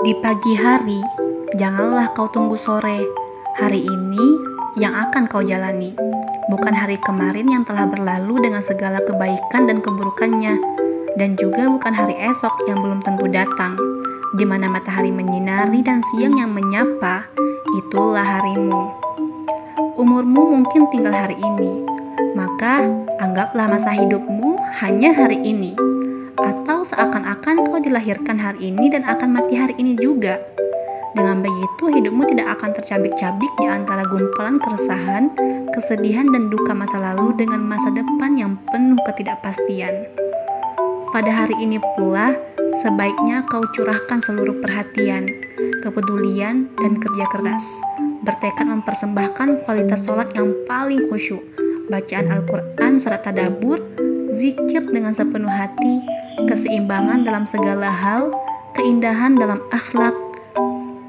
Di pagi hari, janganlah kau tunggu sore. Hari ini yang akan kau jalani, bukan hari kemarin yang telah berlalu dengan segala kebaikan dan keburukannya, dan juga bukan hari esok yang belum tentu datang, di mana matahari menyinari dan siang yang menyapa. Itulah harimu. Umurmu mungkin tinggal hari ini, maka anggaplah masa hidupmu hanya hari ini atau seakan-akan kau dilahirkan hari ini dan akan mati hari ini juga. Dengan begitu, hidupmu tidak akan tercabik-cabik di antara gumpalan keresahan, kesedihan, dan duka masa lalu dengan masa depan yang penuh ketidakpastian. Pada hari ini pula, sebaiknya kau curahkan seluruh perhatian, kepedulian, dan kerja keras. Bertekad mempersembahkan kualitas sholat yang paling khusyuk, bacaan Al-Quran serta tadabur, zikir dengan sepenuh hati, keseimbangan dalam segala hal, keindahan dalam akhlak,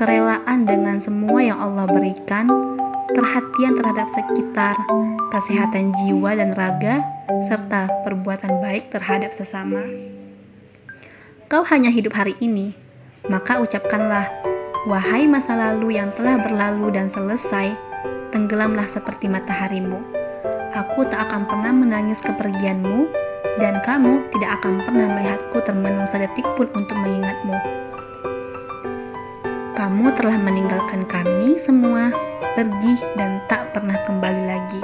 kerelaan dengan semua yang Allah berikan, perhatian terhadap sekitar, kesehatan jiwa dan raga, serta perbuatan baik terhadap sesama. Kau hanya hidup hari ini, maka ucapkanlah, "Wahai masa lalu yang telah berlalu dan selesai, tenggelamlah seperti mataharimu. Aku tak akan pernah menangis kepergianmu." Dan kamu tidak akan pernah melihatku termenung sedetik pun untuk mengingatmu. Kamu telah meninggalkan kami semua, pergi dan tak pernah kembali lagi.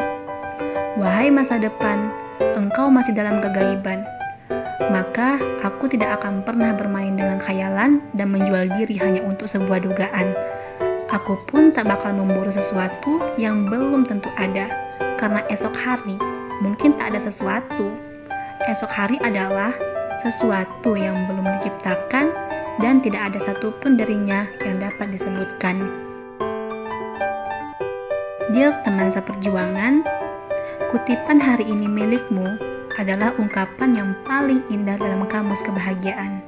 Wahai masa depan, engkau masih dalam kegaiban. Maka aku tidak akan pernah bermain dengan khayalan dan menjual diri hanya untuk sebuah dugaan. Aku pun tak bakal memburu sesuatu yang belum tentu ada, karena esok hari mungkin tak ada sesuatu esok hari adalah sesuatu yang belum diciptakan dan tidak ada satupun darinya yang dapat disebutkan. Dear teman seperjuangan, kutipan hari ini milikmu adalah ungkapan yang paling indah dalam kamus kebahagiaan.